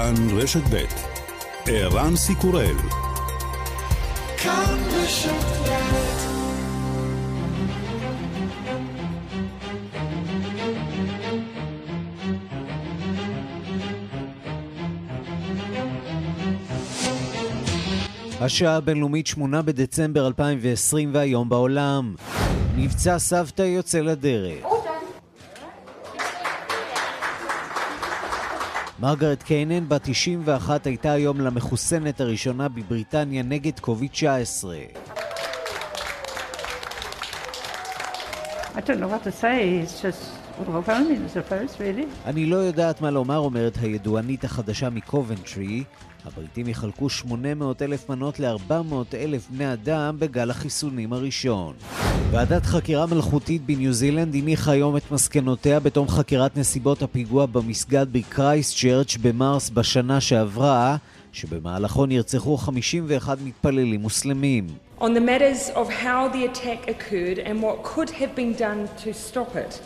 כאן רשת ב' ערן סיקורל כאן רשת השעה הבינלאומית 8 בדצמבר 2020 והיום בעולם. מבצע סבתא יוצא לדרך. מרגרט קיינן, בת 91, הייתה היום למחוסנת הראשונה בבריטניה נגד קוביד 19. אני לא יודעת מה לומר, אומרת הידוענית החדשה מקובנטרי. הבריטים יחלקו 800 אלף מנות ל-400 אלף בני אדם בגל החיסונים הראשון. ועדת חקירה מלכותית בניו זילנד הניחה היום את מסקנותיה בתום חקירת נסיבות הפיגוע במסגד בקרייסט צ'רץ' במרס בשנה שעברה, שבמהלכו נרצחו 51 מתפללים מוסלמים. On the matters of how the attack occurred and what could have been done to stop it.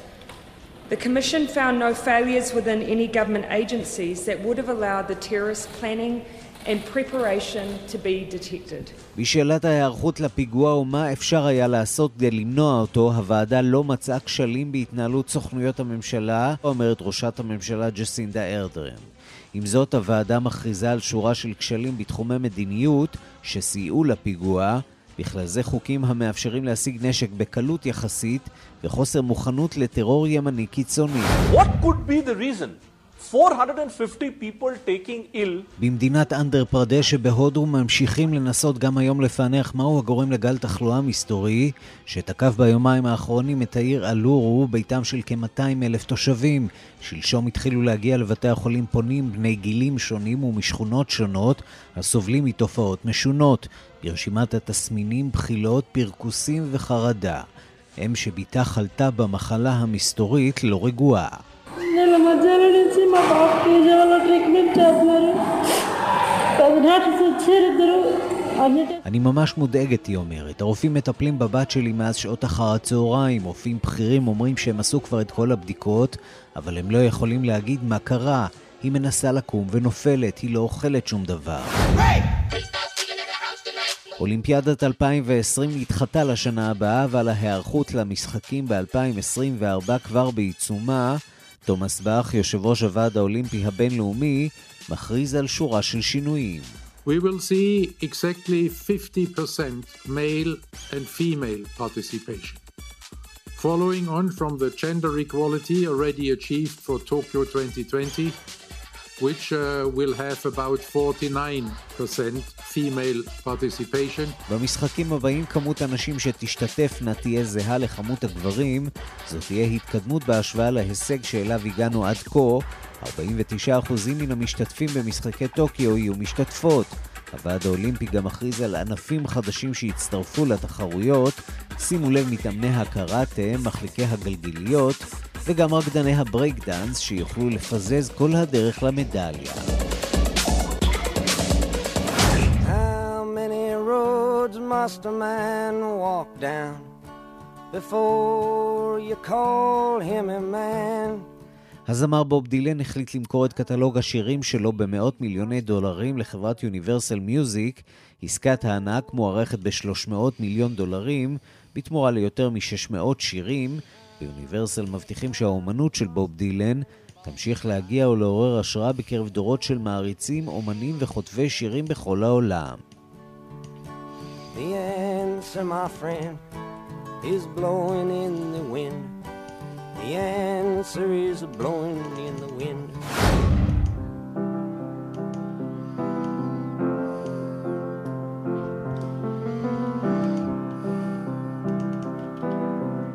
The Commission found no failures within any government agencies that would have allowed the terrorist planning and preparation to be detected. בשאלת ההיערכות לפיגוע ומה אפשר היה לעשות כדי למנוע אותו, הוועדה לא מצאה כשלים בהתנהלות סוכנויות הממשלה, אומרת ראשת הממשלה ג'סינדה ארדרן. עם זאת, הוועדה מכריזה על שורה של כשלים בתחומי מדיניות שסייעו לפיגוע, בכלל זה חוקים המאפשרים להשיג נשק בקלות יחסית וחוסר מוכנות לטרור ימני קיצוני. What could be the reason? 450 people taking ill. במדינת אנדר פרדש שבהודו ממשיכים לנסות גם היום לפענח מהו הגורם לגל תחלואה מסתורי שתקף ביומיים האחרונים את העיר אלורו, ביתם של כ-200 אלף תושבים. שלשום התחילו להגיע לבתי החולים פונים בני גילים שונים ומשכונות שונות הסובלים מתופעות משונות. ברשימת התסמינים בחילות, פרכוסים וחרדה. אם שבתה חלתה במחלה המסתורית לא רגועה. אני ממש מודאגת, היא אומרת. הרופאים מטפלים בבת שלי מאז שעות אחר הצהריים. רופאים בכירים אומרים שהם עשו כבר את כל הבדיקות, אבל הם לא יכולים להגיד מה קרה. היא מנסה לקום ונופלת, היא לא אוכלת שום דבר. אולימפיאדת 2020 נדחתה לשנה הבאה, אבל ההיערכות למשחקים ב-2024 כבר בעיצומה. תומאס באך, יושב ראש הוועד האולימפי הבינלאומי, מכריז על שורה של שינויים. We will see exactly 50% male and female participation. Following on from the gender equality already achieved for Tokyo 2020, which uh, will have about 49% female participation. במשחקים הבאים כמות הנשים שתשתתפנה תהיה זהה לכמות הגברים. זו תהיה התקדמות בהשוואה להישג שאליו הגענו עד כה. 49% מן המשתתפים במשחקי טוקיו יהיו משתתפות. הוועד האולימפי גם מכריז על ענפים חדשים שהצטרפו לתחרויות. שימו לב מתאמני הקראטה, מחליקי הגלגיליות, וגם רקדני הברייק דאנס שיוכלו לפזז כל הדרך למדליה. must a man walk down before you call him a man? הזמר בוב דילן החליט למכור את קטלוג השירים שלו במאות מיליוני דולרים לחברת יוניברסל מיוזיק. עסקת הענק מוערכת ב-300 מיליון דולרים, בתמורה ליותר מ-600 שירים, ביוניברסל מבטיחים שהאומנות של בוב דילן תמשיך להגיע ולעורר השראה בקרב דורות של מעריצים, אומנים וכותבי שירים בכל העולם. The answer, my friend, is blowing in the wind. The answer is blowing in the wind.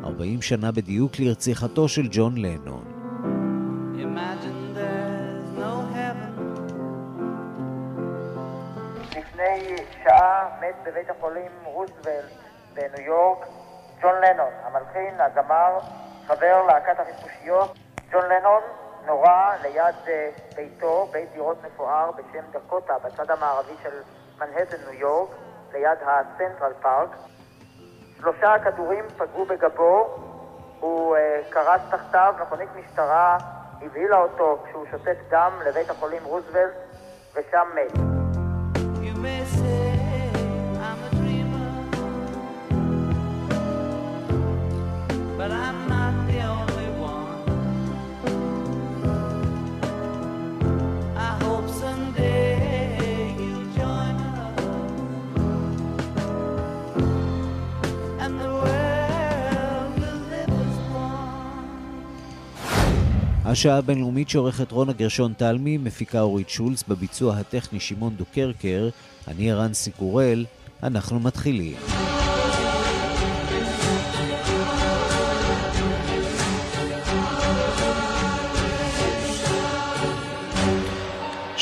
40 שנה בדיוק לרציחתו של ג'ון לנון. לפני שעה מת בבית החולים רוזוולט בניו יורק ג'ון לנון, המלחין, הזמר, חבר להקת החיפושיות. ג'ון לנון נורה ליד אה, ביתו, בית דירות מפואר בשם דקוטה, בצד המערבי של מנהטן, ניו יורק, ליד הסנטרל פארק. שלושה כדורים פגעו בגבו, הוא uh, קרס תחתיו, מכונית משטרה הבהילה אותו כשהוא שותת דם לבית החולים רוזוולט ושם מת. השעה הבינלאומית שעורכת רונה גרשון תלמי, מפיקה אורית שולץ, בביצוע הטכני שמעון דוקרקר, אני ערן סיקורל, אנחנו מתחילים.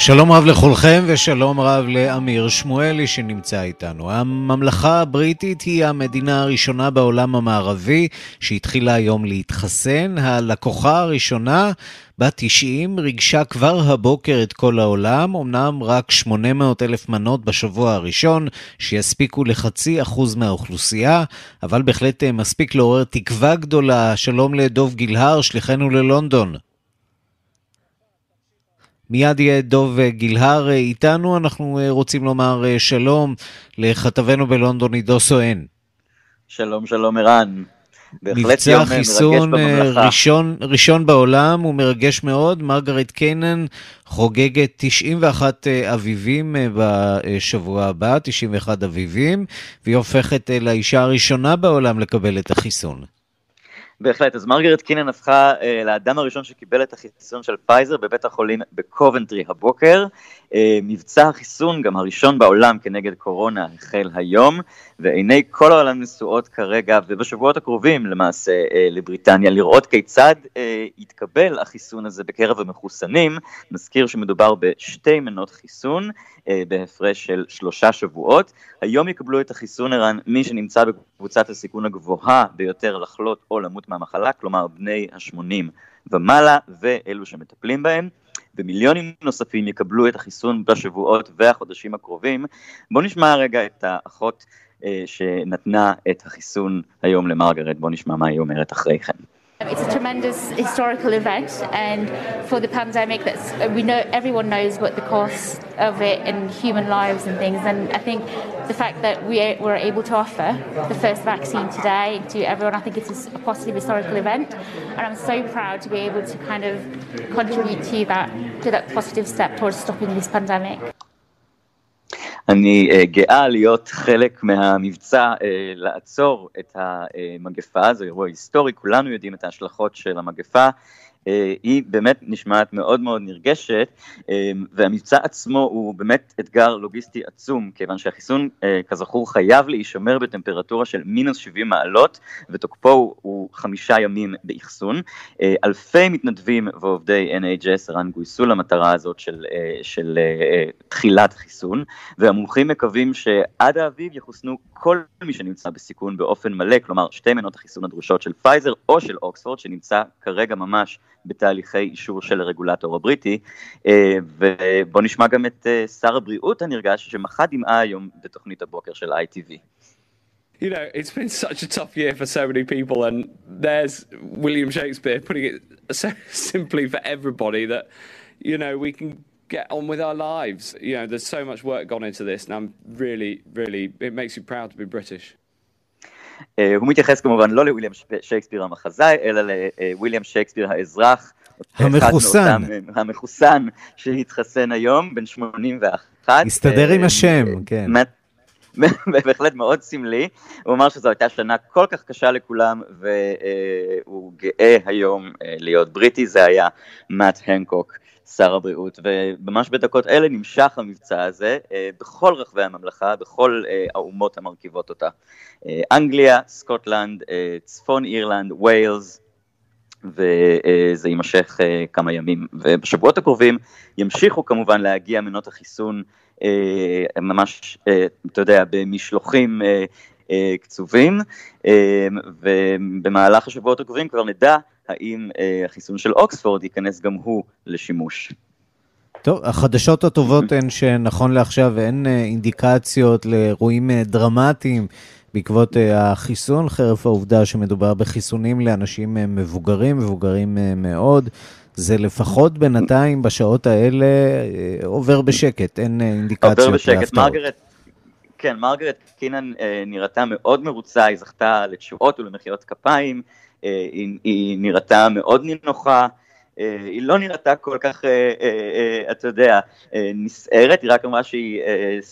שלום רב לכולכם ושלום רב לאמיר שמואלי שנמצא איתנו. הממלכה הבריטית היא המדינה הראשונה בעולם המערבי שהתחילה היום להתחסן. הלקוחה הראשונה, בת 90, ריגשה כבר הבוקר את כל העולם, אמנם רק 800 אלף מנות בשבוע הראשון, שיספיקו לחצי אחוז מהאוכלוסייה, אבל בהחלט מספיק לעורר תקווה גדולה. שלום לדוב גילהר, שליחנו ללונדון. מיד יהיה דוב גילהר איתנו, אנחנו רוצים לומר שלום לכתבנו בלונדון עידו סואן. שלום שלום ערן. מבצע חיסון ראשון, ראשון בעולם, הוא מרגש מאוד. מרגרט קיינן חוגגת 91 אביבים בשבוע הבא, 91 אביבים, והיא הופכת לאישה הראשונה בעולם לקבל את החיסון. בהחלט, אז מרגרט קינן הפכה אה, לאדם הראשון שקיבל את החיסון של פייזר בבית החולים בקובנטרי הבוקר. אה, מבצע החיסון, גם הראשון בעולם כנגד קורונה, החל היום, ועיני כל העולם נשואות כרגע, ובשבועות הקרובים למעשה אה, לבריטניה, לראות כיצד אה, יתקבל החיסון הזה בקרב המחוסנים. נזכיר שמדובר בשתי מנות חיסון. אה, בהפרש של שלושה שבועות. היום יקבלו את החיסון ערן מי שנמצא בקבוצת הסיכון הגבוהה ביותר לחלות או למות מהמחלה, כלומר בני ה-80 ומעלה ואלו שמטפלים בהם. ומיליונים נוספים יקבלו את החיסון בשבועות והחודשים הקרובים. בואו נשמע רגע את האחות אה, שנתנה את החיסון היום למרגרט, בואו נשמע מה היא אומרת אחרי כן. It's a tremendous historical event, and for the pandemic, that's we know everyone knows what the cost of it in human lives and things. And I think the fact that we were able to offer the first vaccine today to everyone, I think it's a positive historical event, and I'm so proud to be able to kind of contribute to that to that positive step towards stopping this pandemic. אני uh, גאה להיות חלק מהמבצע uh, לעצור את המגפה, זה אירוע היסטורי, כולנו יודעים את ההשלכות של המגפה. אה, היא באמת נשמעת מאוד מאוד נרגשת, אה, והמבצע עצמו הוא באמת אתגר לוגיסטי עצום, כיוון שהחיסון, אה, כזכור, חייב להישמר בטמפרטורה של מינוס 70 מעלות, ותוקפו הוא חמישה ימים באחסון. אלפי מתנדבים ועובדי NHS ערן גויסו למטרה הזאת של, של תחילת החיסון, והמומחים מקווים שעד האביב יחוסנו כל מי שנמצא בסיכון באופן מלא, כלומר שתי מנות החיסון הדרושות של פייזר או של אוקספורד, שנמצא כרגע ממש בתהליכי אישור של הרגולטור הבריטי. ובואו נשמע גם את שר הבריאות הנרגש שמחה דמעה היום בתוכנית הבוקר של ITV. You know, it's been such a tough year for so many people, and there's William Shakespeare putting it so simply for everybody that, you know, we can get on with our lives. You know, there's so much work gone into this, and I'm really, really, it makes you proud to be British. הוא מתייחס כמובן לא לוויליאם שייקספיר המחזאי, אלא לוויליאם שייקספיר האזרח. המחוסן. המחוסן שהתחסן היום, בן 81. הסתדר עם השם, כן. בהחלט מאוד סמלי. הוא אמר שזו הייתה שנה כל כך קשה לכולם, והוא גאה היום להיות בריטי, זה היה מאט הנקוק. שר הבריאות, וממש בדקות אלה נמשך המבצע הזה אה, בכל רחבי הממלכה, בכל אה, האומות המרכיבות אותה. אה, אנגליה, סקוטלנד, צפון אירלנד, ויילס, וזה יימשך כמה ימים. ובשבועות הקרובים ימשיכו כמובן להגיע מנות החיסון ממש, אתה יודע, במשלוחים קצובים, ובמהלך השבועות הקרובים כבר נדע האם אה, החיסון של אוקספורד ייכנס גם הוא לשימוש. טוב, החדשות הטובות הן שנכון לעכשיו אין אה, אינדיקציות לאירועים אה, דרמטיים בעקבות החיסון, חרף העובדה שמדובר בחיסונים לאנשים מבוגרים, מבוגרים מאוד. זה לפחות בינתיים בשעות האלה עובר בשקט, אין אינדיקציות עובר בשקט. מרגרט, כן, מרגרט קינן נראתה מאוד מרוצה, היא זכתה לתשואות ולמחיאות כפיים, היא, היא נראתה מאוד נינוחה. אה, היא לא נראתה כל כך, אה, אה, אתה יודע, נסערת, היא רק אמרה שהיא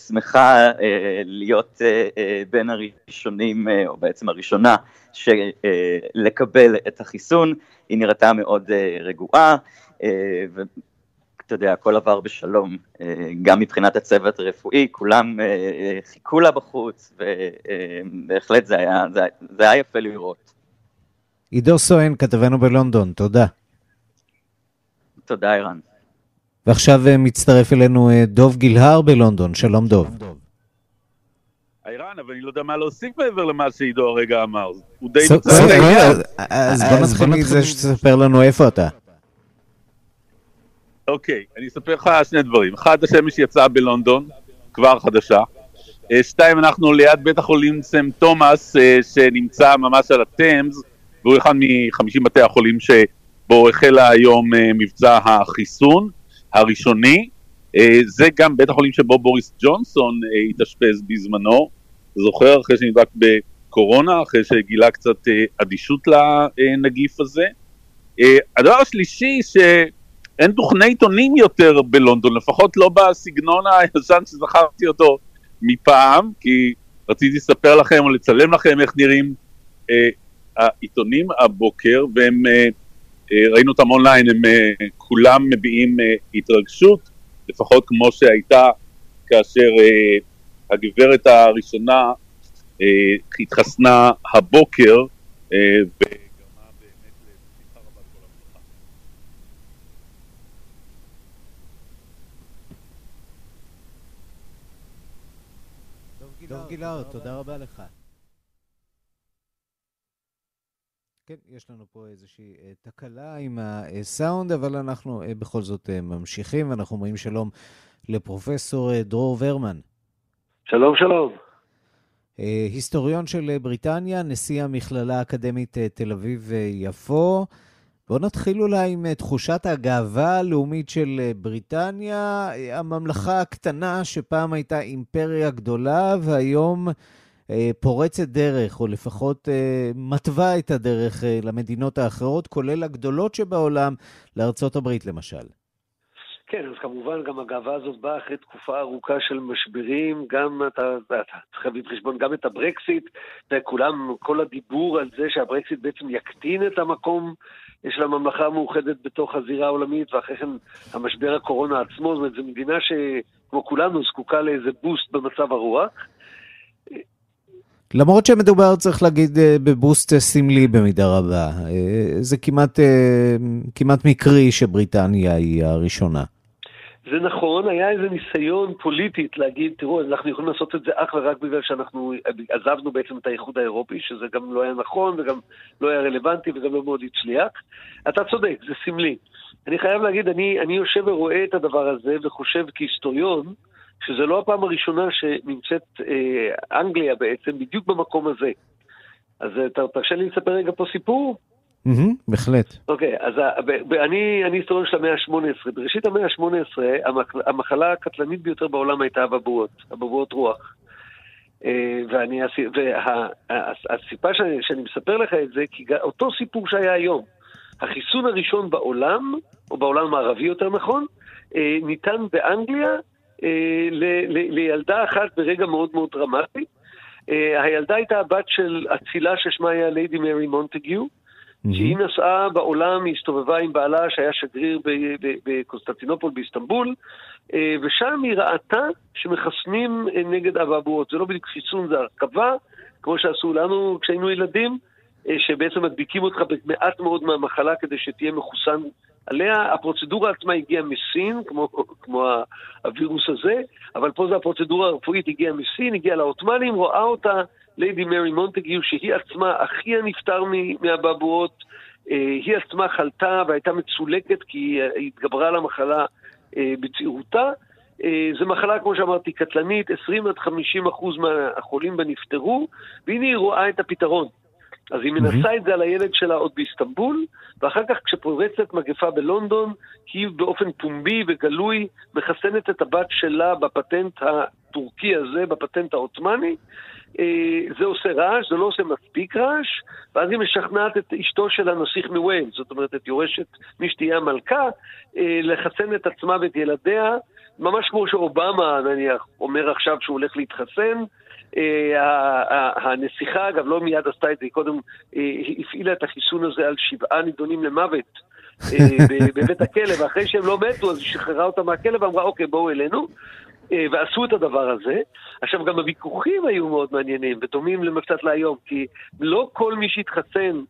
שמחה להיות בין הראשונים, או בעצם הראשונה, לקבל את החיסון, היא נראתה מאוד רגועה, ואתה יודע, הכל עבר בשלום, גם מבחינת הצוות הרפואי, כולם חיכו לה בחוץ, ובהחלט זה היה, זה, זה היה יפה לראות. עידו סואן, כתבנו בלונדון, תודה. תודה, ערן. ועכשיו אה, מצטרף אלינו אה, דוב גילהר בלונדון. שלום, דוב. ערן, אבל אני לא יודע מה להוסיף מעבר למה שעידו הרגע אמר. הוא די... אז בוא נתחיל מזה שתספר לנו איפה אתה. אוקיי, אני אספר לך שני דברים. אחד, השמש יצאה בלונדון, כבר חדשה. אה, שתיים, אנחנו ליד בית החולים סם תומאס, שנמצא ממש על הטמס, והוא אחד מחמישים בתי החולים ש... בו החלה היום אה, מבצע החיסון הראשוני. אה, זה גם בית החולים שבו בוריס ג'ונסון אה, התאשפז בזמנו, זוכר, אחרי שנדבק בקורונה, אחרי שגילה קצת אדישות לנגיף הזה. הדבר השלישי, שאין דוכני עיתונים יותר בלונדון, לפחות לא בסגנון הישן שזכרתי אותו מפעם, כי רציתי לספר לכם או לצלם לכם איך נראים העיתונים הבוקר, והם אה, אה, ראינו אותם אונליין, הם אה, כולם מביעים התרגשות, לפחות כמו שהייתה כאשר הגברת הראשונה התחסנה הבוקר, וגרמה באמת גילאור, תודה רבה לך. כן, יש לנו פה איזושהי uh, תקלה עם הסאונד, אבל אנחנו uh, בכל זאת uh, ממשיכים, ואנחנו אומרים שלום לפרופסור דרור ורמן. שלום, שלום. היסטוריון של בריטניה, נשיא המכללה האקדמית תל אביב-יפו. בואו נתחיל אולי עם תחושת הגאווה הלאומית של בריטניה, הממלכה הקטנה שפעם הייתה אימפריה גדולה, והיום אה, פורצת דרך, או לפחות אה, מתווה את הדרך אה, למדינות האחרות, כולל הגדולות שבעולם, לארצות הברית למשל. כן, אז כמובן גם הגאווה הזאת באה אחרי תקופה ארוכה של משברים, גם אתה, אתה צריך להביא בחשבון גם את הברקסיט, וכולם, כל הדיבור על זה שהברקסיט בעצם יקטין את המקום של הממלכה המאוחדת בתוך הזירה העולמית, ואחרי כן המשבר הקורונה עצמו, זאת אומרת, זו מדינה שכמו כולנו זקוקה לאיזה בוסט במצב הרוח. למרות שמדובר, צריך להגיד, אה, בבוסט סמלי במידה רבה. אה, זה כמעט, אה, כמעט מקרי שבריטניה היא הראשונה. זה נכון, היה איזה ניסיון פוליטית להגיד, תראו, אנחנו יכולים לעשות את זה אך ורק בגלל שאנחנו עזבנו בעצם את האיחוד האירופי, שזה גם לא היה נכון וגם לא היה רלוונטי וגם לא מאוד הצליח. אתה צודק, זה סמלי. אני חייב להגיד, אני, אני יושב ורואה את הדבר הזה וחושב כהיסטוריון, שזה לא הפעם הראשונה שנמצאת אה, אנגליה בעצם בדיוק במקום הזה. אז אה, תרשה לי לספר רגע פה סיפור? Mm-hmm, בהחלט. אוקיי, אז אה, אני, אני היסטוריון של המאה ה-18. בראשית המאה ה-18, המחלה הקטלנית ביותר בעולם הייתה אבבואות, אבבואות רוח. אה, ואני, והסיבה שאני, שאני מספר לך את זה, כי אותו סיפור שהיה היום, החיסון הראשון בעולם, או בעולם המערבי יותר נכון, ניתן באנגליה לילדה אחת ברגע מאוד מאוד דרמטי. אה, הילדה הייתה הבת של אצילה ששמה היה ליידי מרי מונטגיו, שהיא נסעה בעולם, היא הסתובבה עם בעלה שהיה שגריר בקונסטנטינופול באיסטנבול, אה, ושם היא ראתה שמחסנים נגד אבעבועות. זה לא בדיוק חיסון, זה הרכבה, כמו שעשו לנו כשהיינו ילדים, שבעצם מדביקים אותך במעט מאוד מהמחלה כדי שתהיה מחוסן עליה, הפרוצדורה עצמה הגיעה מסין, כמו, כמו הווירוס הזה, אבל פה זה הפרוצדורה הרפואית הגיעה מסין, הגיעה לעות'מאנים, רואה אותה ליידי מרי מונטגיו, שהיא עצמה, אחיה נפטר מהבבואות, אה, היא עצמה חלתה והייתה מצולקת כי היא התגברה על המחלה אה, בצעירותה. אה, זו מחלה, כמו שאמרתי, קטלנית, 20 עד 50 אחוז מהחולים בה נפטרו, והנה היא רואה את הפתרון. אז היא מנסה את זה על הילד שלה עוד באיסטנבול, ואחר כך כשפורצת מגפה בלונדון, היא באופן פומבי וגלוי מחסנת את הבת שלה בפטנט הטורקי הזה, בפטנט העות'מאני. אה, זה עושה רעש, זה לא עושה מספיק רעש, ואז היא משכנעת את אשתו של הנסיך מוויילס, זאת אומרת את יורשת מי שתהיה המלכה, אה, לחסן את עצמה ואת ילדיה, ממש כמו שאובמה נניח אומר עכשיו שהוא הולך להתחסן. אה, הנסיכה, אגב, לא מיד עשתה את זה, היא קודם הפעילה את החיסון הזה על שבעה נידונים למוות בבית הכלא, ואחרי שהם לא מתו, אז היא שחררה אותם מהכלא ואמרה, אוקיי, בואו אלינו. אה, ועשו את הדבר הזה. עכשיו, גם הוויכוחים היו מאוד מעניינים ודומים קצת להיום, כי לא כל מי שהתחסן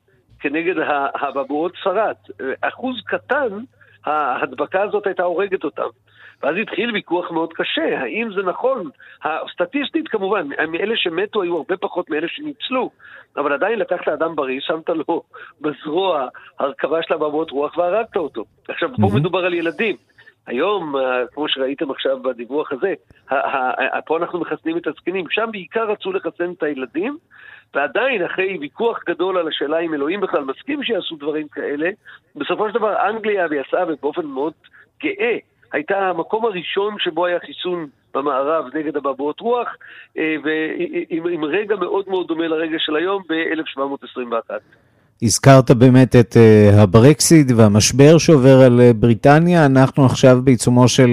כנגד הבבואות ספרד, אחוז קטן, ההדבקה הזאת הייתה הורגת אותם. ואז התחיל ויכוח מאוד קשה, האם זה נכון? סטטיסטית כמובן, מאלה שמתו היו הרבה פחות מאלה שניצלו, אבל עדיין לקחת אדם בריא, שמת לו בזרוע הרכבה של אבעבועות רוח והרגת אותו. עכשיו, פה מדובר על ילדים. היום, אה, כמו שראיתם עכשיו בדיווח הזה, פה אנחנו מחסנים את הזקנים, שם בעיקר רצו לחסן את הילדים, ועדיין, אחרי ויכוח גדול על השאלה אם אלוהים בכלל מסכים שיעשו דברים כאלה, בסופו של דבר אנגליה יצאה ובאופן מאוד גאה, הייתה המקום הראשון שבו היה חיסון במערב נגד אבעבועות רוח, אה, ועם רגע מאוד מאוד דומה לרגע של היום ב-1721. הזכרת באמת את uh, הברקסיט והמשבר שעובר על uh, בריטניה. אנחנו עכשיו בעיצומו של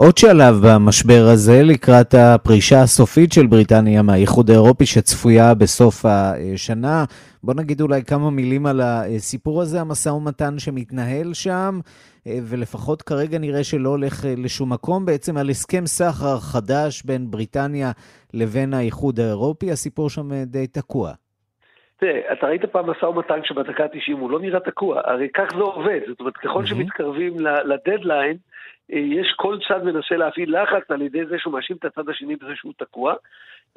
עוד שלב במשבר הזה, לקראת הפרישה הסופית של בריטניה מהאיחוד האירופי שצפויה בסוף השנה. בוא נגיד אולי כמה מילים על הסיפור הזה, המשא ומתן שמתנהל שם, ולפחות כרגע נראה שלא הולך לשום מקום, בעצם על הסכם סחר חדש בין בריטניה לבין האיחוד האירופי, הסיפור שם די תקוע. תראה, אתה ראית פעם משא ומתן שבדקה ה-90 הוא לא נראה תקוע, הרי כך זה עובד, זאת אומרת, ככל שמתקרבים לדדליין, יש כל צד מנסה להפעיל לחץ על ידי זה שהוא מאשים את הצד השני בזה שהוא תקוע.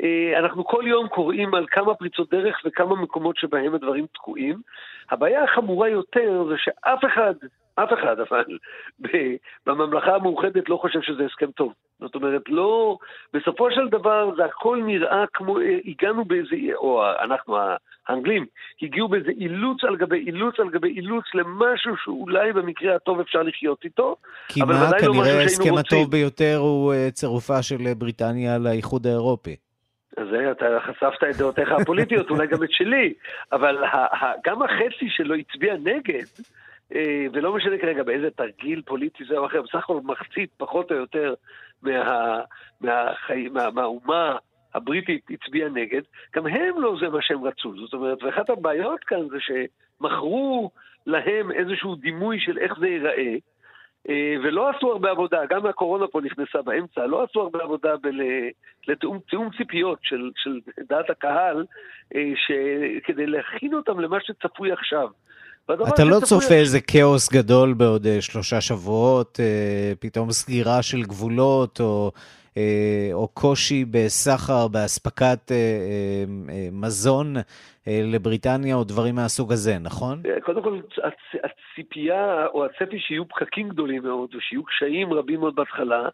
אה, אנחנו כל יום קוראים על כמה פריצות דרך וכמה מקומות שבהם הדברים תקועים. הבעיה החמורה יותר זה שאף אחד אף אחד, אבל בממלכה המאוחדת לא חושב שזה הסכם טוב. זאת אומרת, לא... בסופו של דבר זה הכל נראה כמו... הגענו באיזה... או אנחנו האנגלים, הגיעו באיזה אילוץ על גבי אילוץ על גבי אילוץ למשהו שאולי במקרה הטוב אפשר לחיות איתו, כי מה, לא כנראה ההסכם הטוב ביותר הוא אה, צירופה של בריטניה לאיחוד האירופי. אז אתה חשפת את דעותיך הפוליטיות, אולי גם את שלי, אבל גם החצי שלו הצביע נגד, אה, ולא משנה כרגע באיזה תרגיל פוליטי זה או אחר, בסך הכל מחצית פחות או יותר מה, מהחי, מה, מהאומה הבריטית הצביעה נגד, גם הם לא זה מה שהם רצו. זאת אומרת, ואחת הבעיות כאן זה שמכרו להם איזשהו דימוי של איך זה ייראה, אה, ולא עשו הרבה עבודה, גם הקורונה פה נכנסה באמצע, לא עשו הרבה עבודה בל, לתיאום ציפיות של, של דעת הקהל, אה, ש, כדי להכין אותם למה שצפוי עכשיו. אתה לא צופה איזה כאוס גדול בעוד אה, שלושה שבועות, אה, פתאום סגירה של גבולות, או, אה, או קושי בסחר, באספקת מזון לבריטניה, או דברים מהסוג הזה, נכון? קודם כל, הציפייה או הצפי שיהיו פקקים גדולים מאוד, ושיהיו קשיים רבים מאוד בהתחלה,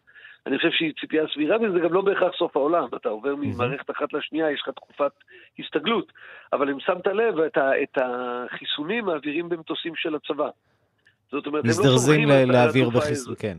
אני חושב שהיא ציפייה סבירה, וזה גם לא בהכרח סוף העולם. אתה עובר ממערכת אחת לשנייה, יש לך תקופת הסתגלות. אבל אם שמת לב, את, ה, את החיסונים מעבירים במטוסים של הצבא. זאת אומרת, הם לא סומכים על להעביר בחיסון, כן.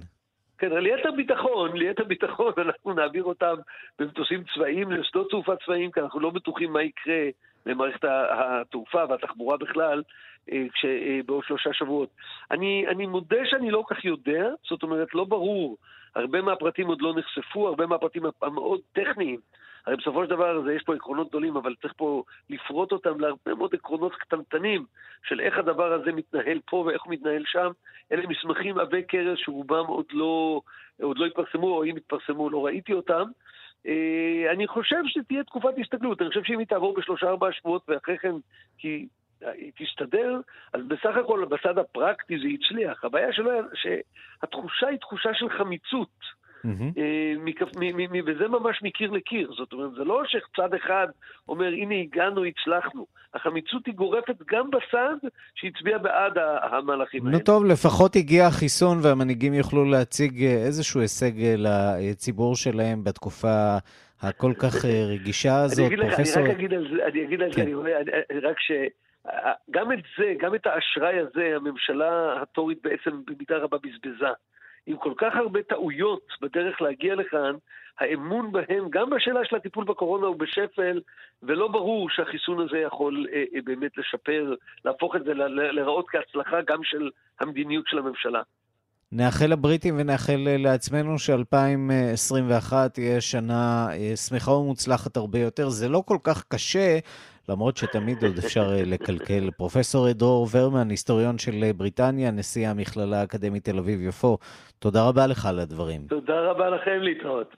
כן, ליתר ביטחון, ליתר ביטחון, אנחנו נעביר אותם במטוסים צבאיים לשדות תעופה צבאיים, כי אנחנו לא בטוחים מה יקרה למערכת התעופה והתחבורה בכלל אה, אה, בעוד שלושה שבועות. אני, אני מודה שאני לא כך יודע, זאת אומרת, לא ברור הרבה מהפרטים עוד לא נחשפו, הרבה מהפרטים המאוד טכניים. הרי בסופו של דבר זה יש פה עקרונות גדולים, אבל צריך פה לפרוט אותם להרבה מאוד עקרונות קטנטנים של איך הדבר הזה מתנהל פה ואיך הוא מתנהל שם. אלה מסמכים עבי כרס שרובם עוד לא, עוד לא התפרסמו, או אם התפרסמו לא ראיתי אותם. אה, אני חושב שתהיה תקופת הסתגלות, אני חושב שאם היא תעבור בשלושה ארבעה שבועות ואחרי כן, כי היא תסתדר, אז בסך הכל בצד הפרקטי זה הצליח. הבעיה שלו, שהתחושה היא תחושה של חמיצות. אה, וזה ממש מקיר לקיר, זאת אומרת, זה לא שצד אחד אומר, הנה הגענו, הצלחנו. החמיצות היא גורפת גם בצד שהצביע בעד המהלכים האלה. נו טוב, לפחות הגיע החיסון והמנהיגים יוכלו להציג אה, איזשהו הישג אה, לציבור שלהם בתקופה הכל כך רגישה הזאת, אני פרופסור... אני רק אגיד על זה, אני כן. רק ש... גם את זה, גם את האשראי הזה, הממשלה הטורית בעצם במידה רבה בזבזה. עם כל כך הרבה טעויות בדרך להגיע לכאן, האמון בהם, גם בשאלה של הטיפול בקורונה הוא בשפל, ולא ברור שהחיסון הזה יכול אה, אה, באמת לשפר, להפוך את זה, להיראות כהצלחה גם של המדיניות של הממשלה. נאחל לבריטים ונאחל אה, לעצמנו ש-2021 תהיה שנה אה, שמחה ומוצלחת הרבה יותר. זה לא כל כך קשה, למרות שתמיד עוד אפשר אה, לקלקל. פרופסור דרור ורמן, היסטוריון של בריטניה, נשיא המכללה האקדמית תל אביב-יפו, תודה רבה לך על הדברים. תודה רבה לכם להתראות.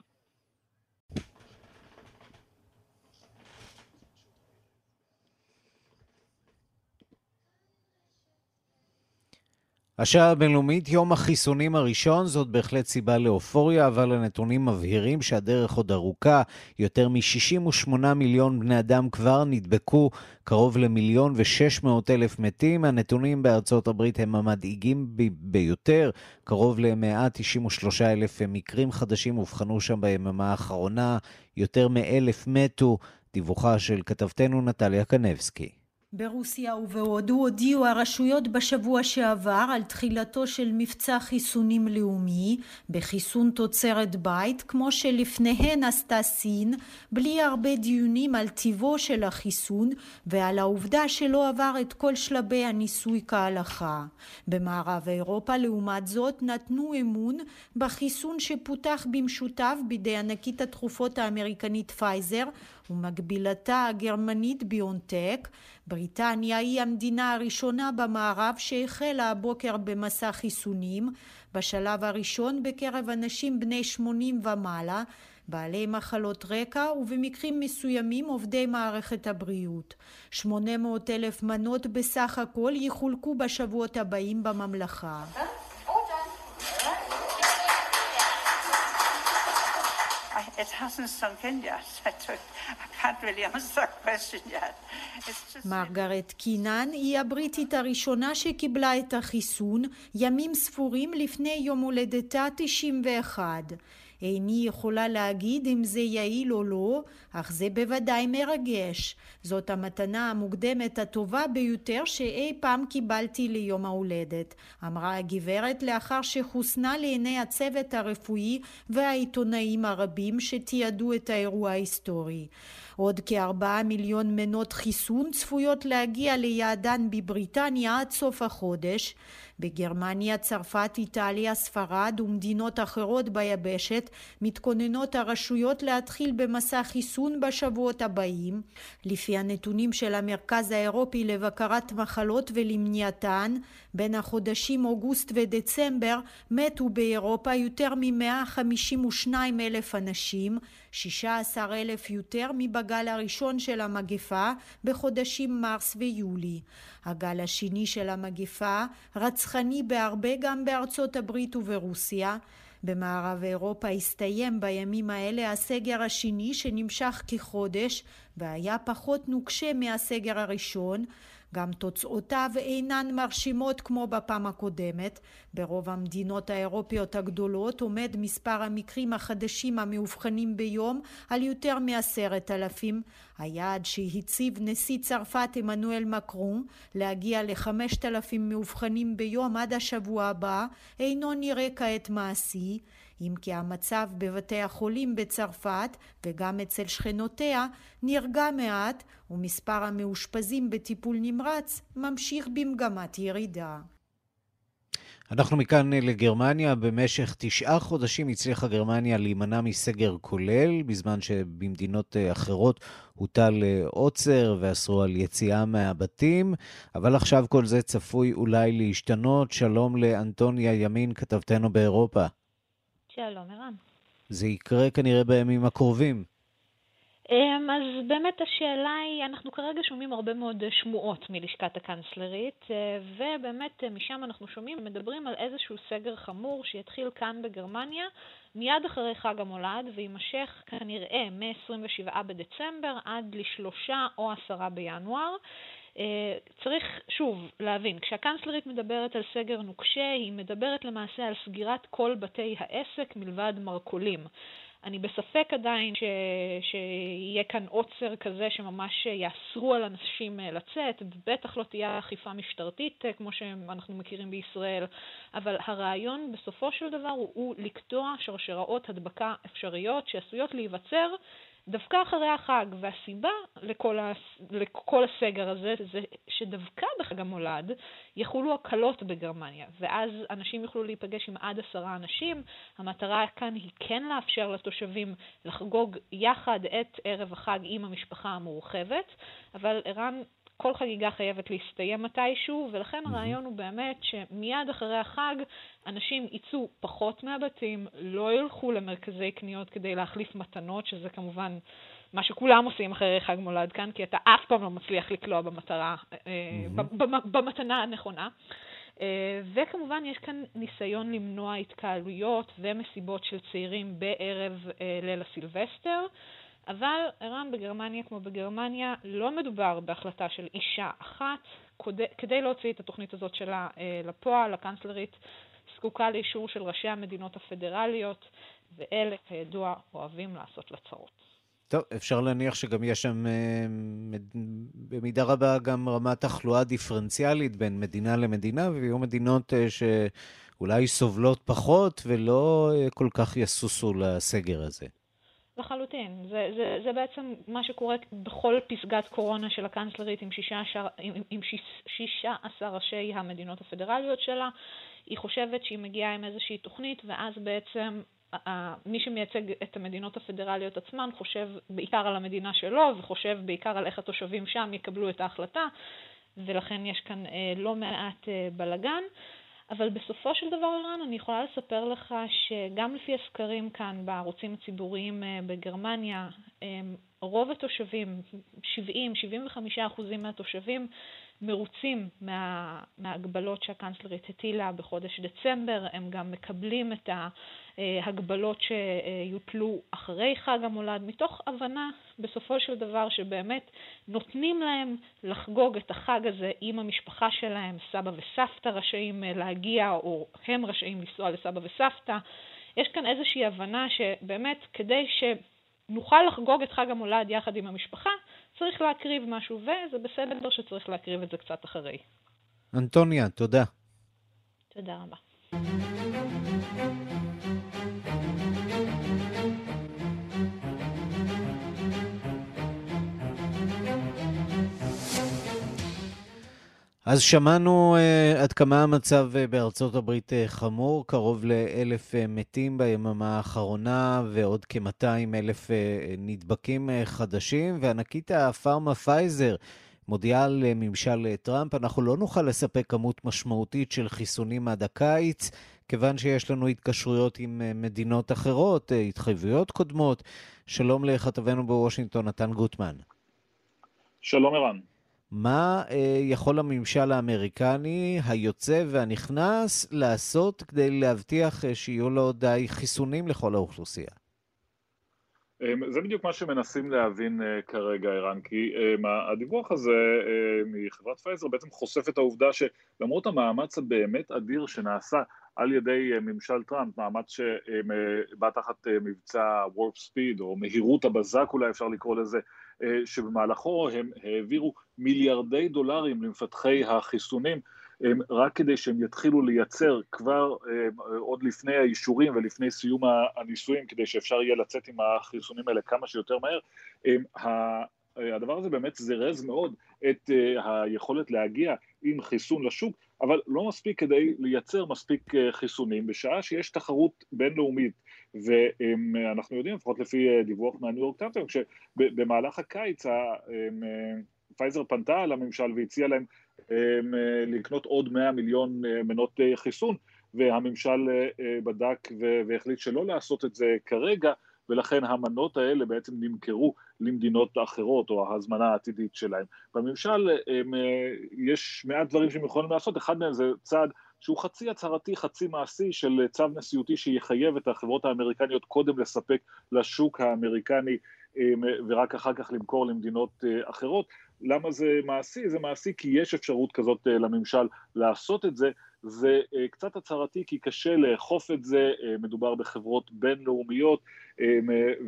השעה הבינלאומית, יום החיסונים הראשון, זאת בהחלט סיבה לאופוריה, אבל הנתונים מבהירים שהדרך עוד ארוכה. יותר מ-68 מיליון בני אדם כבר נדבקו, קרוב למיליון ו-600 אלף מתים. הנתונים בארצות הברית הם המדאיגים ביותר, קרוב ל-193 אלף מקרים חדשים אובחנו שם ביממה האחרונה, יותר מאלף מתו. דיווחה של כתבתנו נטליה קנבסקי. ברוסיה ובהודו הודיעו הרשויות בשבוע שעבר על תחילתו של מבצע חיסונים לאומי בחיסון תוצרת בית כמו שלפניהן עשתה סין בלי הרבה דיונים על טיבו של החיסון ועל העובדה שלא עבר את כל שלבי הניסוי כהלכה. במערב אירופה לעומת זאת נתנו אמון בחיסון שפותח במשותף בידי ענקית התרופות האמריקנית פייזר ומקבילתה הגרמנית ביונטק בריטניה היא המדינה הראשונה במערב שהחלה הבוקר במסע חיסונים, בשלב הראשון בקרב אנשים בני 80 ומעלה, בעלי מחלות רקע ובמקרים מסוימים עובדי מערכת הבריאות. 800 אלף מנות בסך הכל יחולקו בשבועות הבאים בממלכה. מרגרט קינן היא הבריטית הראשונה שקיבלה את החיסון ימים ספורים לפני יום הולדתה 91. איני יכולה להגיד אם זה יעיל או לא, אך זה בוודאי מרגש. זאת המתנה המוקדמת הטובה ביותר שאי פעם קיבלתי ליום ההולדת, אמרה הגברת לאחר שחוסנה לעיני הצוות הרפואי והעיתונאים הרבים שתיעדו את האירוע ההיסטורי. עוד כארבעה מיליון מנות חיסון צפויות להגיע ליעדן בבריטניה עד סוף החודש. בגרמניה, צרפת, איטליה, ספרד ומדינות אחרות ביבשת מתכוננות הרשויות להתחיל במסע חיסון בשבועות הבאים. לפי הנתונים של המרכז האירופי לבקרת מחלות ולמניעתן, בין החודשים אוגוסט ודצמבר מתו באירופה יותר מ-152 אלף אנשים, 16 אלף יותר מבגל הראשון של המגפה בחודשים מרס ויולי. הגל השני של המגפה רצחני בהרבה גם בארצות הברית וברוסיה. במערב אירופה הסתיים בימים האלה הסגר השני שנמשך כחודש והיה פחות נוקשה מהסגר הראשון גם תוצאותיו אינן מרשימות כמו בפעם הקודמת. ברוב המדינות האירופיות הגדולות עומד מספר המקרים החדשים המאובחנים ביום על יותר מעשרת אלפים. היעד שהציב נשיא צרפת עמנואל מקרון להגיע לחמשת אלפים מאובחנים ביום עד השבוע הבא אינו נראה כעת מעשי. אם כי המצב בבתי החולים בצרפת וגם אצל שכנותיה נרגע מעט ומספר המאושפזים בטיפול נמרץ ממשיך במגמת ירידה. אנחנו מכאן לגרמניה. במשך תשעה חודשים הצליחה גרמניה להימנע מסגר כולל, בזמן שבמדינות אחרות הוטל עוצר ואסרו על יציאה מהבתים, אבל עכשיו כל זה צפוי אולי להשתנות. שלום לאנטוניה ימין, כתבתנו באירופה. שלום, ערן. זה יקרה כנראה בימים הקרובים. אמ, אז באמת השאלה היא, אנחנו כרגע שומעים הרבה מאוד שמועות מלשכת הקנצלרית, אה, ובאמת אה, משם אנחנו שומעים, מדברים על איזשהו סגר חמור שיתחיל כאן בגרמניה מיד אחרי חג המולד ויימשך כנראה מ-27 בדצמבר עד לשלושה או עשרה בינואר. אה, צריך שוב להבין, כשהקנצלרית מדברת על סגר נוקשה, היא מדברת למעשה על סגירת כל בתי העסק מלבד מרכולים. אני בספק עדיין ש... שיהיה כאן עוצר כזה שממש יאסרו על אנשים לצאת, בטח לא תהיה אכיפה משטרתית כמו שאנחנו מכירים בישראל, אבל הרעיון בסופו של דבר הוא, הוא לקטוע שרשראות הדבקה אפשריות שעשויות להיווצר דווקא אחרי החג, והסיבה לכל, הס... לכל הסגר הזה זה שדווקא בחג המולד יחולו הקלות בגרמניה, ואז אנשים יוכלו להיפגש עם עד עשרה אנשים. המטרה כאן היא כן לאפשר לתושבים לחגוג יחד את ערב החג עם המשפחה המורחבת, אבל ערן כל חגיגה חייבת להסתיים מתישהו, ולכן הרעיון הוא באמת שמיד אחרי החג אנשים יצאו פחות מהבתים, לא ילכו למרכזי קניות כדי להחליף מתנות, שזה כמובן מה שכולם עושים אחרי חג מולד כאן, כי אתה אף פעם לא מצליח לקלוע במטרה, mm-hmm. במתנה הנכונה. אה, וכמובן יש כאן ניסיון למנוע התקהלויות ומסיבות של צעירים בערב אה, ליל הסילבסטר. אבל ערן בגרמניה כמו בגרמניה לא מדובר בהחלטה של אישה אחת. כדי להוציא את התוכנית הזאת שלה אה, לפועל, הקנצלרית זקוקה לאישור של ראשי המדינות הפדרליות, ואלה, כידוע, אוהבים לעשות לה צרות. טוב, אפשר להניח שגם יש שם אה, במידה רבה גם רמת תחלואה דיפרנציאלית בין מדינה למדינה, ויהיו מדינות אה, שאולי סובלות פחות ולא כל כך יסוסו לסגר הזה. לחלוטין. זה, זה, זה בעצם מה שקורה בכל פסגת קורונה של הקנצלרית עם 16, עם, עם 16 ראשי המדינות הפדרליות שלה. היא חושבת שהיא מגיעה עם איזושהי תוכנית, ואז בעצם מי שמייצג את המדינות הפדרליות עצמן חושב בעיקר על המדינה שלו, וחושב בעיקר על איך התושבים שם יקבלו את ההחלטה, ולכן יש כאן אה, לא מעט אה, בלגן. אבל בסופו של דבר, ערן, אני יכולה לספר לך שגם לפי הסקרים כאן בערוצים הציבוריים אה, בגרמניה, אה, רוב התושבים, 70-75 אחוזים מהתושבים, מרוצים מה, מההגבלות שהקנצלרית הטילה בחודש דצמבר, הם גם מקבלים את ההגבלות שיוטלו אחרי חג המולד, מתוך הבנה בסופו של דבר שבאמת נותנים להם לחגוג את החג הזה עם המשפחה שלהם, סבא וסבתא רשאים להגיע או הם רשאים לנסוע לסבא וסבתא. יש כאן איזושהי הבנה שבאמת כדי שנוכל לחגוג את חג המולד יחד עם המשפחה, צריך להקריב משהו, וזה בסדר שצריך להקריב את זה קצת אחרי. אנטוניה, תודה. תודה רבה. אז שמענו uh, עד כמה המצב uh, בארצות הברית uh, חמור, קרוב לאלף uh, מתים ביממה האחרונה ועוד כ-200 אלף uh, נדבקים uh, חדשים, וענקית הפארמה פייזר מודיעה על uh, ממשל uh, טראמפ, אנחנו לא נוכל לספק כמות משמעותית של חיסונים עד הקיץ, כיוון שיש לנו התקשרויות עם uh, מדינות אחרות, uh, התחייבויות קודמות. שלום לכתבנו בוושינגטון, נתן גוטמן. שלום ערן. מה אה, יכול הממשל האמריקני היוצא והנכנס לעשות כדי להבטיח אה, שיהיו לו די חיסונים לכל האוכלוסייה? אמ, זה בדיוק מה שמנסים להבין אה, כרגע, ערן, כי אמ, הדיווח הזה מחברת פייזר בעצם חושף את העובדה שלמרות המאמץ הבאמת אדיר שנעשה על ידי ממשל טראמפ, מאמץ שבא תחת מבצע Warp Speed, או מהירות הבזק אולי אפשר לקרוא לזה, אה, שבמהלכו הם העבירו מיליארדי דולרים למפתחי החיסונים רק כדי שהם יתחילו לייצר כבר אה, עוד לפני האישורים ולפני סיום הניסויים, כדי שאפשר יהיה לצאת עם החיסונים האלה כמה שיותר מהר. הדבר הזה באמת זירז מאוד את אה, היכולת להגיע עם חיסון לשוק, אבל לא מספיק כדי לייצר מספיק חיסונים, בשעה שיש תחרות בינלאומית ואנחנו יודעים, לפחות לפי אה, דיווח מהניו יורק טיימס, שבמהלך הקיץ פייזר פנתה לממשל והציעה להם לקנות עוד 100 מיליון אה, מנות אה, חיסון, והממשל בדק והחליט שלא לעשות את זה כרגע, ולכן המנות האלה בעצם נמכרו למדינות אחרות, או ההזמנה העתידית שלהם. בממשל יש מעט דברים שהם יכולים לעשות, אחד מהם זה צעד שהוא חצי הצהרתי, חצי מעשי של צו נשיאותי שיחייב את החברות האמריקניות קודם לספק לשוק האמריקני אמ, ורק אחר כך למכור למדינות אה, אחרות. למה זה מעשי? זה מעשי כי יש אפשרות כזאת אה, לממשל לעשות את זה, זה אה, קצת הצהרתי כי קשה לאכוף את זה, אה, מדובר בחברות בינלאומיות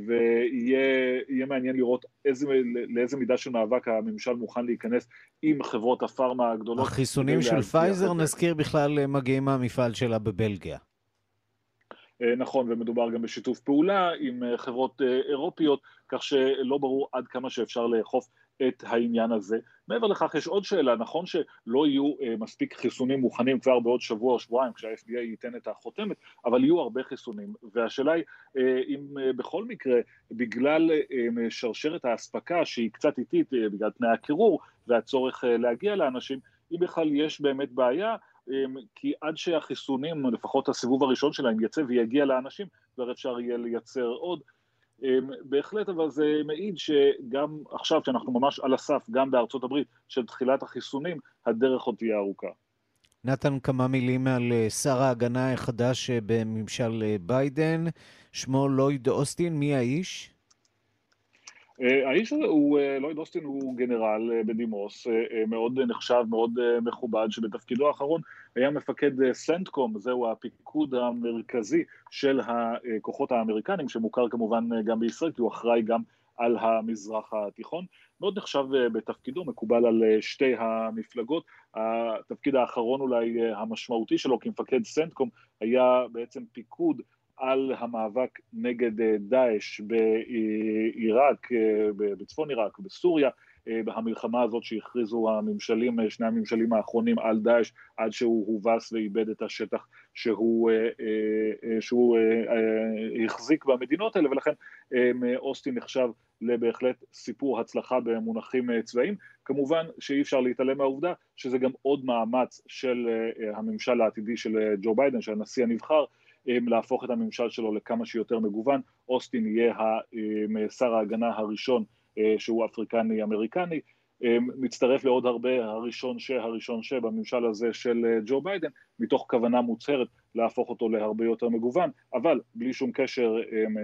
ויהיה מעניין לראות איזה, לאיזה מידה של מאבק הממשל מוכן להיכנס עם חברות הפארמה הגדולות. החיסונים של פייזר, נזכיר בכלל, מגיעים מהמפעל שלה בבלגיה. נכון, ומדובר גם בשיתוף פעולה עם חברות אירופיות, כך שלא ברור עד כמה שאפשר לאכוף את העניין הזה. מעבר לכך יש עוד שאלה, נכון שלא יהיו אה, מספיק חיסונים מוכנים כבר בעוד שבוע או שבועיים כשהFDA ייתן את החותמת, אבל יהיו הרבה חיסונים, והשאלה היא אה, אם אה, בכל מקרה, בגלל אה, שרשרת האספקה שהיא קצת איטית אה, בגלל תנאי הקירור והצורך אה, להגיע לאנשים, אם בכלל יש באמת בעיה, אה, כי עד שהחיסונים, לפחות הסיבוב הראשון שלהם יצא ויגיע לאנשים, כבר אפשר יהיה לייצר עוד. אמ, בהחלט אבל זה מעיד שגם עכשיו שאנחנו ממש על הסף, גם בארצות הברית, של תחילת החיסונים, הדרך עוד תהיה ארוכה. נתן, כמה מילים על אה, שר ההגנה החדש אה, בממשל אה, ביידן, שמו לויד אוסטין, מי האיש? אה, האיש הזה הוא, אה, לויד אוסטין הוא גנרל אה, בדימוס, מאוד נחשב, מאוד מכובד, שבתפקידו האחרון היה מפקד סנטקום, זהו הפיקוד המרכזי של הכוחות האמריקנים, שמוכר כמובן גם בישראל, כי הוא אחראי גם על המזרח התיכון. מאוד נחשב בתפקידו, מקובל על שתי המפלגות. התפקיד האחרון אולי המשמעותי שלו כמפקד סנטקום היה בעצם פיקוד על המאבק נגד אה, דאעש בעיראק, אה, בצפון עיראק, בסוריה, אה, המלחמה הזאת שהכריזו הממשלים, שני הממשלים האחרונים על דאעש עד שהוא הובס ואיבד את השטח שהוא, שהוא החזיק במדינות האלה ולכן אוסטין נחשב לבהחלט סיפור הצלחה במונחים צבאיים. כמובן שאי אפשר להתעלם מהעובדה שזה גם עוד מאמץ של הממשל העתידי של ג'ו ביידן, של הנשיא הנבחר, להפוך את הממשל שלו לכמה שיותר מגוון. אוסטין יהיה שר ההגנה הראשון אה, שהוא אפריקני-אמריקני, אה, מצטרף לעוד הרבה הראשון שהראשון שבממשל הזה של אה, ג'ו ביידן, מתוך כוונה מוצהרת להפוך אותו להרבה יותר מגוון, אבל בלי שום קשר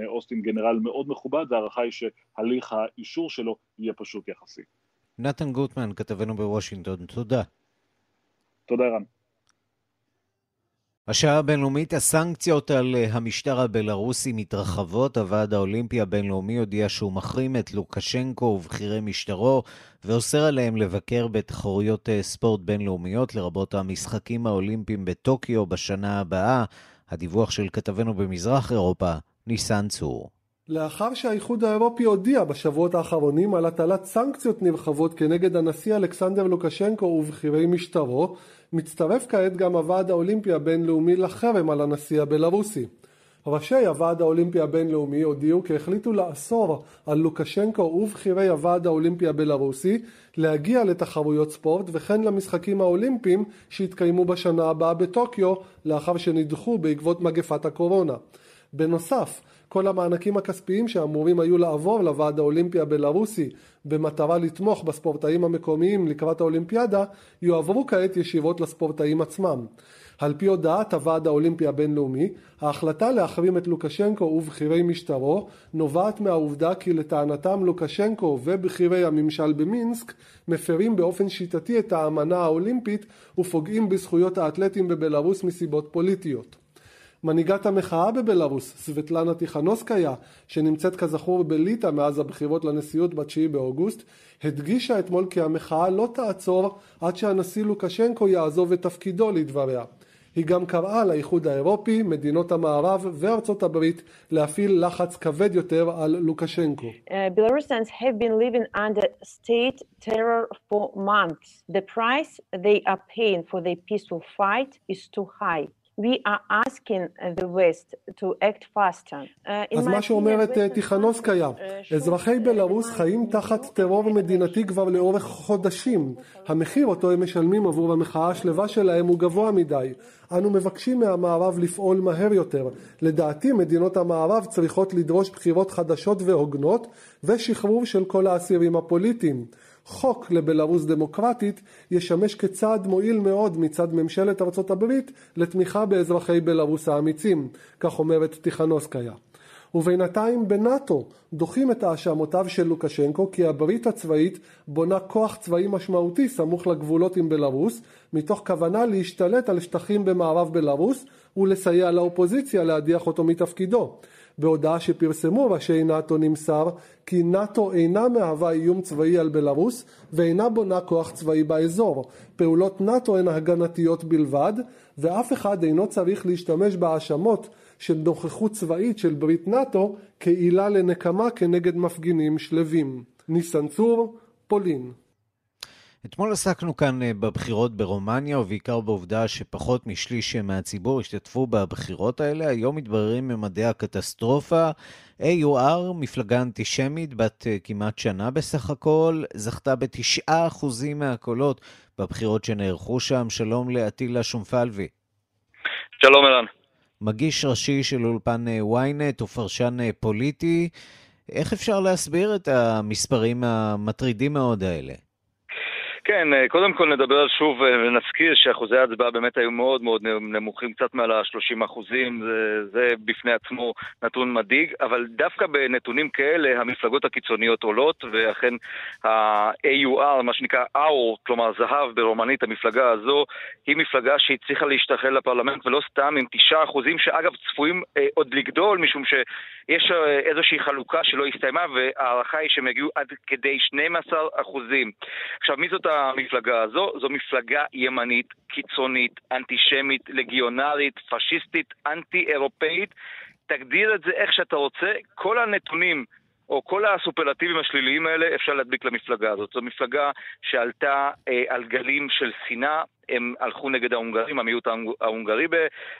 אוסטין גנרל מאוד מכובד, וההערכה היא שהליך האישור שלו יהיה פשוט יחסי. נתן גוטמן, כתבנו בוושינגטון, תודה. תודה רן. השעה הבינלאומית, הסנקציות על אה, המשטר הבלארוסי מתרחבות. הוועד האולימפי הבינלאומי הודיע שהוא מחרים את לוקשנקו ובכירי משטרו ואוסר עליהם לבקר בתחרויות אה, ספורט בינלאומיות, לרבות המשחקים האולימפיים בטוקיו בשנה הבאה. הדיווח של כתבנו במזרח אירופה, ניסן צור. לאחר שהאיחוד האירופי הודיע בשבועות האחרונים על הטלת סנקציות נרחבות כנגד הנשיא אלכסנדר לוקשנקו ובכירי משטרו, מצטרף כעת גם הוועד האולימפי הבינלאומי לחרם על הנשיא הבלארוסי. ראשי הוועד האולימפי הבינלאומי הודיעו כי החליטו לאסור על לוקשנקו ובכירי הוועד האולימפי הבלארוסי להגיע לתחרויות ספורט וכן למשחקים האולימפיים שיתקיימו בשנה הבאה בטוקיו לאחר שנדחו בעקבות מגפת הקורונה. בנוסף, כל המענקים הכספיים שאמורים היו לעבור לוועד האולימפי הבלארוסי במטרה לתמוך בספורטאים המקומיים לקראת האולימפיאדה, יועברו כעת ישירות לספורטאים עצמם. על פי הודעת הוועד האולימפי הבינלאומי, ההחלטה להחרים את לוקשנקו ובכירי משטרו נובעת מהעובדה כי לטענתם לוקשנקו ובכירי הממשל במינסק מפרים באופן שיטתי את האמנה האולימפית ופוגעים בזכויות האתלטים בבלארוס מסיבות פוליטיות. מנהיגת המחאה בבלארוס, סבטלנה טיכנוסקיה, שנמצאת כזכור בליטא מאז הבחירות לנשיאות ב-9 באוגוסט, הדגישה אתמול כי המחאה לא תעצור עד שהנשיא לוקשנקו יעזוב את תפקידו לדבריה. היא גם קראה לאיחוד האירופי, מדינות המערב וארצות הברית להפעיל לחץ כבד יותר על לוקשנקו. High. We are asking the West to act faster. Uh, אז מה שאומרת טיכנובסקיה, אזרחי בלרוס חיים תחת טרור מדינתי כבר לאורך חודשים. המחיר אותו הם משלמים עבור המחאה השלווה שלהם הוא גבוה מדי. אנו מבקשים מהמערב לפעול מהר יותר. לדעתי מדינות המערב צריכות לדרוש בחירות חדשות והוגנות ושחרור של כל האסירים הפוליטיים. חוק לבלארוס דמוקרטית ישמש כצעד מועיל מאוד מצד ממשלת ארצות הברית לתמיכה באזרחי בלארוס האמיצים, כך אומרת טיכנוסקיה. ובינתיים בנאט"ו דוחים את האשמותיו של לוקשנקו כי הברית הצבאית בונה כוח צבאי משמעותי סמוך לגבולות עם בלרוס, מתוך כוונה להשתלט על שטחים במערב בלרוס ולסייע לאופוזיציה להדיח אותו מתפקידו. בהודעה שפרסמו ראשי נאט"ו נמסר כי נאט"ו אינה מהווה איום צבאי על בלרוס ואינה בונה כוח צבאי באזור. פעולות נאט"ו הן הגנתיות בלבד ואף אחד אינו צריך להשתמש בהאשמות של נוכחות צבאית של ברית נאט"ו כעילה לנקמה כנגד מפגינים שלווים. ניסן צור, פולין. אתמול עסקנו כאן אה, בבחירות ברומניה, ובעיקר בעובדה שפחות משליש מהציבור השתתפו בבחירות האלה. היום מתבררים ממדי הקטסטרופה. AUR, מפלגה אנטישמית בת אה, כמעט שנה בסך הכל, זכתה בתשעה אחוזים מהקולות בבחירות שנערכו שם. שלום לאטילה שומפלבי. שלום ערן. מגיש ראשי של אולפן אה, ynet ופרשן פוליטי. איך אפשר להסביר את המספרים המטרידים מאוד האלה? כן, אה, קודם כל נדבר שוב אה, ונזכיר שאחוזי ההצבעה באמת היו מאוד מאוד נמוכים, קצת מעל ה-30 אחוזים, זה, זה בפני עצמו נתון מדאיג, אבל דווקא בנתונים כאלה המפלגות הקיצוניות עולות, ואכן ה-AUR, מה שנקרא AUR, כלומר זהב ברומנית, המפלגה הזו, היא מפלגה שהצליחה להשתחל לפרלמנט, ולא סתם עם 9 אחוזים, שאגב צפויים אה, עוד לגדול, משום שיש אה, איזושהי חלוקה שלא הסתיימה, וההערכה היא שהם יגיעו עד כדי 12 אחוזים. עכשיו, מי זאת המפלגה הזו, זו מפלגה ימנית, קיצונית, אנטישמית, לגיונרית, פשיסטית, אנטי-אירופאית. תגדיר את זה איך שאתה רוצה, כל הנתונים או כל הסופרלטיבים השליליים האלה אפשר להדביק למפלגה הזאת. זו מפלגה שעלתה אה, על גלים של שנאה, הם הלכו נגד ההונגרים, המיעוט ההונגרי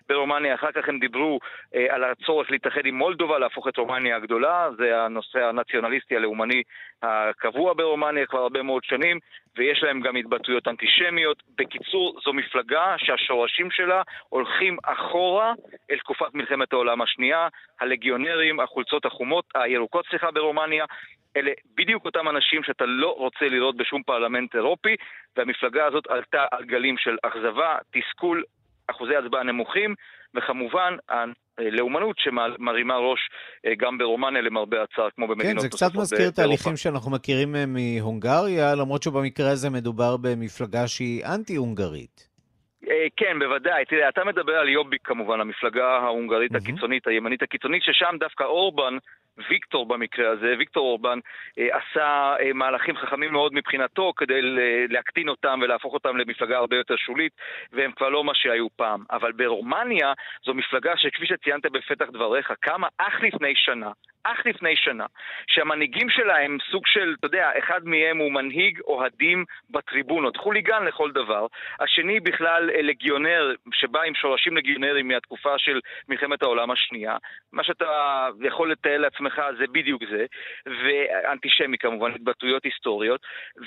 ברומניה, אחר כך הם דיברו אה, על הצורך להתאחד עם מולדובה, להפוך את רומניה הגדולה, זה הנושא הנציונליסטי הלאומני הקבוע ברומניה כבר הרבה מאוד שנים, ויש להם גם התבטאויות אנטישמיות. בקיצור, זו מפלגה שהשורשים שלה הולכים אחורה אל תקופת מלחמת העולם השנייה, הלגיונרים, החולצות החומות, הירוקות, סליחה, ברומניה, אלה בדיוק אותם אנשים שאתה לא רוצה לראות בשום פרלמנט אירופי, והמפלגה הזאת עלתה על גלים של אכזבה, תסכול, אחוזי הצבעה נמוכים, וכמובן הלאומנות שמרימה ראש אה, גם ברומניה למרבה הצער, כמו במדינות נוספות באירופה. כן, זה קצת מזכיר תהליכים שאנחנו מכירים אה, מהונגריה, למרות שבמקרה הזה מדובר במפלגה שהיא אנטי-הונגרית. אה, כן, בוודאי. תראה, אתה מדבר על יוביק כמובן, המפלגה ההונגרית הקיצונית, הימנית הקיצונית, ששם דווקא אורבן ויקטור במקרה הזה, ויקטור אורבן, אה, עשה אה, מהלכים חכמים מאוד מבחינתו כדי להקטין אותם ולהפוך אותם למפלגה הרבה יותר שולית, והם כבר לא מה שהיו פעם. אבל ברומניה זו מפלגה שכפי שציינת בפתח דבריך, קמה אך לפני שנה, אך לפני שנה, שהמנהיגים שלה הם סוג של, אתה יודע, אחד מהם הוא מנהיג אוהדים בטריבונות, חוליגן לכל דבר. השני בכלל אה, לגיונר, שבא עם שורשים לגיונרים מהתקופה של מלחמת העולם השנייה. מה שאתה יכול לתאר לעצמך זה בדיוק זה, ואנטישמי כמובן, התבטאויות היסטוריות.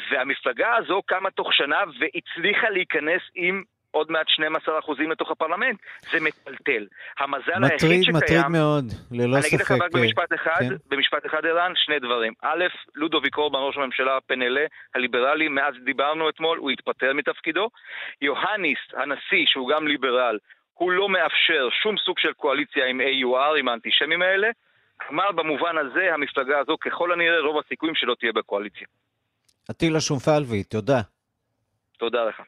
והמפלגה הזו קמה תוך שנה והצליחה להיכנס עם עוד מעט 12 אחוזים לתוך הפרלמנט. זה מטלטל. המזל מטריד, היחיד שקיים... מטריד מאוד, ללא ספק. אני אגיד לך רק במשפט אחד, כן. במשפט אחד ערן, שני דברים. א', לודוביק אורבן, ראש הממשלה פנלה, הליברלי, מאז דיברנו אתמול, הוא התפטר מתפקידו. יוהניס, הנשיא, שהוא גם ליברל, הוא לא מאפשר שום סוג של קואליציה עם AUR, עם האנטישמים האלה. כלומר, במובן הזה, המפלגה הזו, ככל הנראה, רוב הסיכויים שלא תהיה בקואליציה. עטילה שומפלבי, תודה. תודה לך.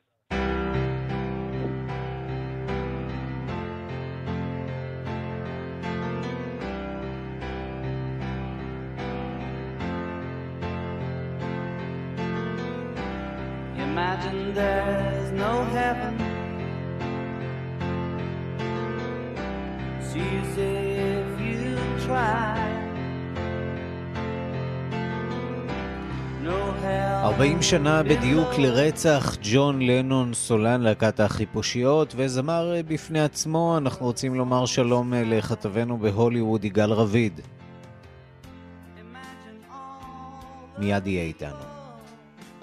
Imagine there's no heaven. See if you try. 40 שנה בדיוק לרצח ג'ון לנון, סולן להקת החיפושיות וזמר בפני עצמו. אנחנו רוצים לומר שלום לכתבנו בהוליווד יגאל רביד. מיד יהיה איתנו.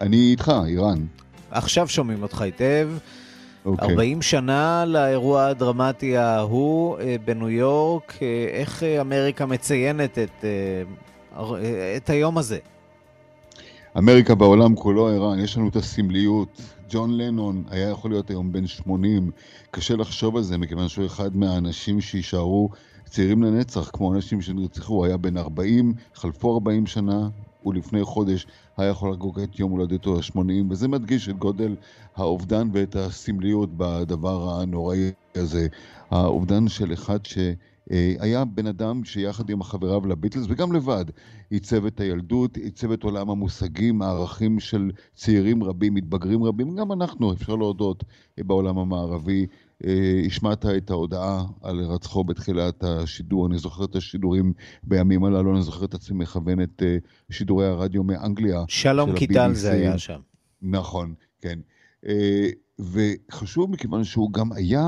אני איתך, איראן. עכשיו שומעים אותך היטב. Okay. אוקיי. 40 שנה לאירוע הדרמטי ההוא אה, בניו יורק, אה, איך אה, אמריקה מציינת את, את היום הזה? אמריקה בעולם כולו, ערן, יש לנו את הסמליות. ג'ון לנון היה יכול להיות היום בן 80, קשה לחשוב על זה, מכיוון שהוא אחד מהאנשים שיישארו צעירים לנצח, כמו אנשים שנרצחו, הוא היה בן 40, חלפו 40 שנה, ולפני חודש היה יכול לחגוג את יום הולדתו ה-80, וזה מדגיש את גודל האובדן ואת הסמליות בדבר הנוראי הזה. האובדן של אחד ש... אה, היה בן אדם שיחד עם חבריו לביטלס וגם לבד עיצב את הילדות, עיצב את עולם המושגים, הערכים של צעירים רבים, מתבגרים רבים, גם אנחנו, אפשר להודות, בעולם המערבי. אה, השמעת את ההודעה על רצחו בתחילת השידור, אני זוכר את השידורים בימים הללו, אני זוכר את עצמי מכוון את אה, שידורי הרדיו מאנגליה. שלום קיטל זה היה שם. נכון, כן. וחשוב מכיוון שהוא גם היה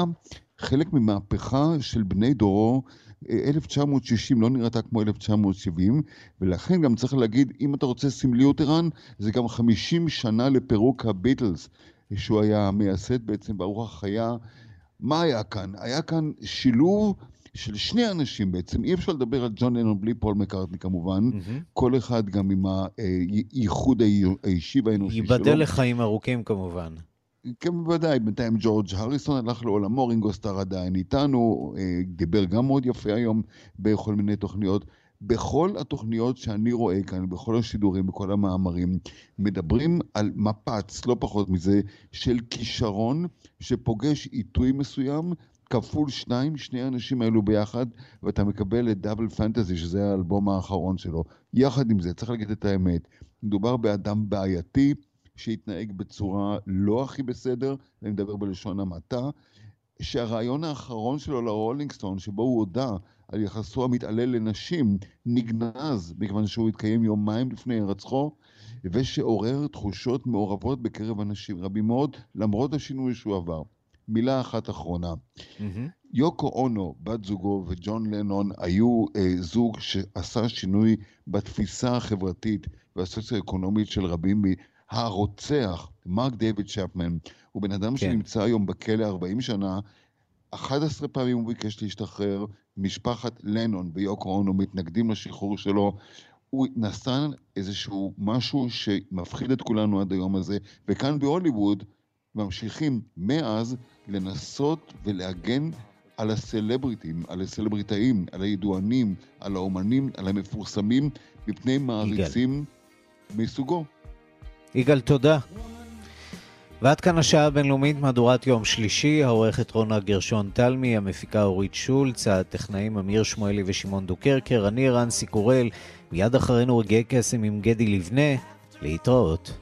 חלק ממהפכה של בני דורו, 1960 לא נראתה כמו 1970, ולכן גם צריך להגיד, אם אתה רוצה סמליות ערן, זה גם 50 שנה לפירוק הביטלס, שהוא היה מייסד בעצם ברוח החיה. מה היה כאן? היה כאן שילוב של שני אנשים בעצם, אי אפשר לדבר על ג'ון לנון בלי פול מקארטני כמובן, mm-hmm. כל אחד גם עם הייחוד האישי והאנושי שלו. ייבדל לחיים ארוכים כמובן. כן, בוודאי, בינתיים ג'ורג' הריסון הלך לעולמו, רינגו סטאר עדיין איתנו, אה, דיבר גם מאוד יפה היום בכל מיני תוכניות. בכל התוכניות שאני רואה כאן, בכל השידורים, בכל המאמרים, מדברים על מפץ, לא פחות מזה, של כישרון שפוגש עיתוי מסוים, כפול שניים, שני האנשים האלו ביחד, ואתה מקבל את דאבל פנטזי, שזה האלבום האחרון שלו. יחד עם זה, צריך להגיד את האמת, מדובר באדם בעייתי, שהתנהג בצורה לא הכי בסדר, אני מדבר בלשון המעטה, שהרעיון האחרון שלו לרולינג סטון, שבו הוא הודה על יחסו המתעלל לנשים, נגנז, מכיוון שהוא התקיים יומיים לפני הרצחו, ושעורר תחושות מעורבות בקרב אנשים רבים מאוד, למרות השינוי שהוא עבר. מילה אחת אחרונה. Mm-hmm. יוקו אונו, בת זוגו, וג'ון לנון היו אה, זוג שעשה שינוי בתפיסה החברתית והסוציו-אקונומית של רבים הרוצח, מרק דיוויד שפמן, הוא בן אדם כן. שנמצא היום בכלא 40 שנה, 11 פעמים הוא ביקש להשתחרר, משפחת לנון ויוקו אונו מתנגדים לשחרור שלו. הוא נשא איזשהו משהו שמפחיד את כולנו עד היום הזה, וכאן בהוליווד ממשיכים מאז לנסות ולהגן על הסלבריטים, על הסלבריטאים, על הידוענים, על האומנים, על המפורסמים, מפני מעריצים מסוגו. יגאל, תודה. ועד כאן השעה הבינלאומית, מהדורת יום שלישי, העורכת רונה גרשון תלמי, המפיקה אורית שולץ, הטכנאים אמיר שמואלי ושמעון דוקרקר, אני רנסי קורל, מיד אחרינו רגעי קסם עם גדי לבנה, להתראות.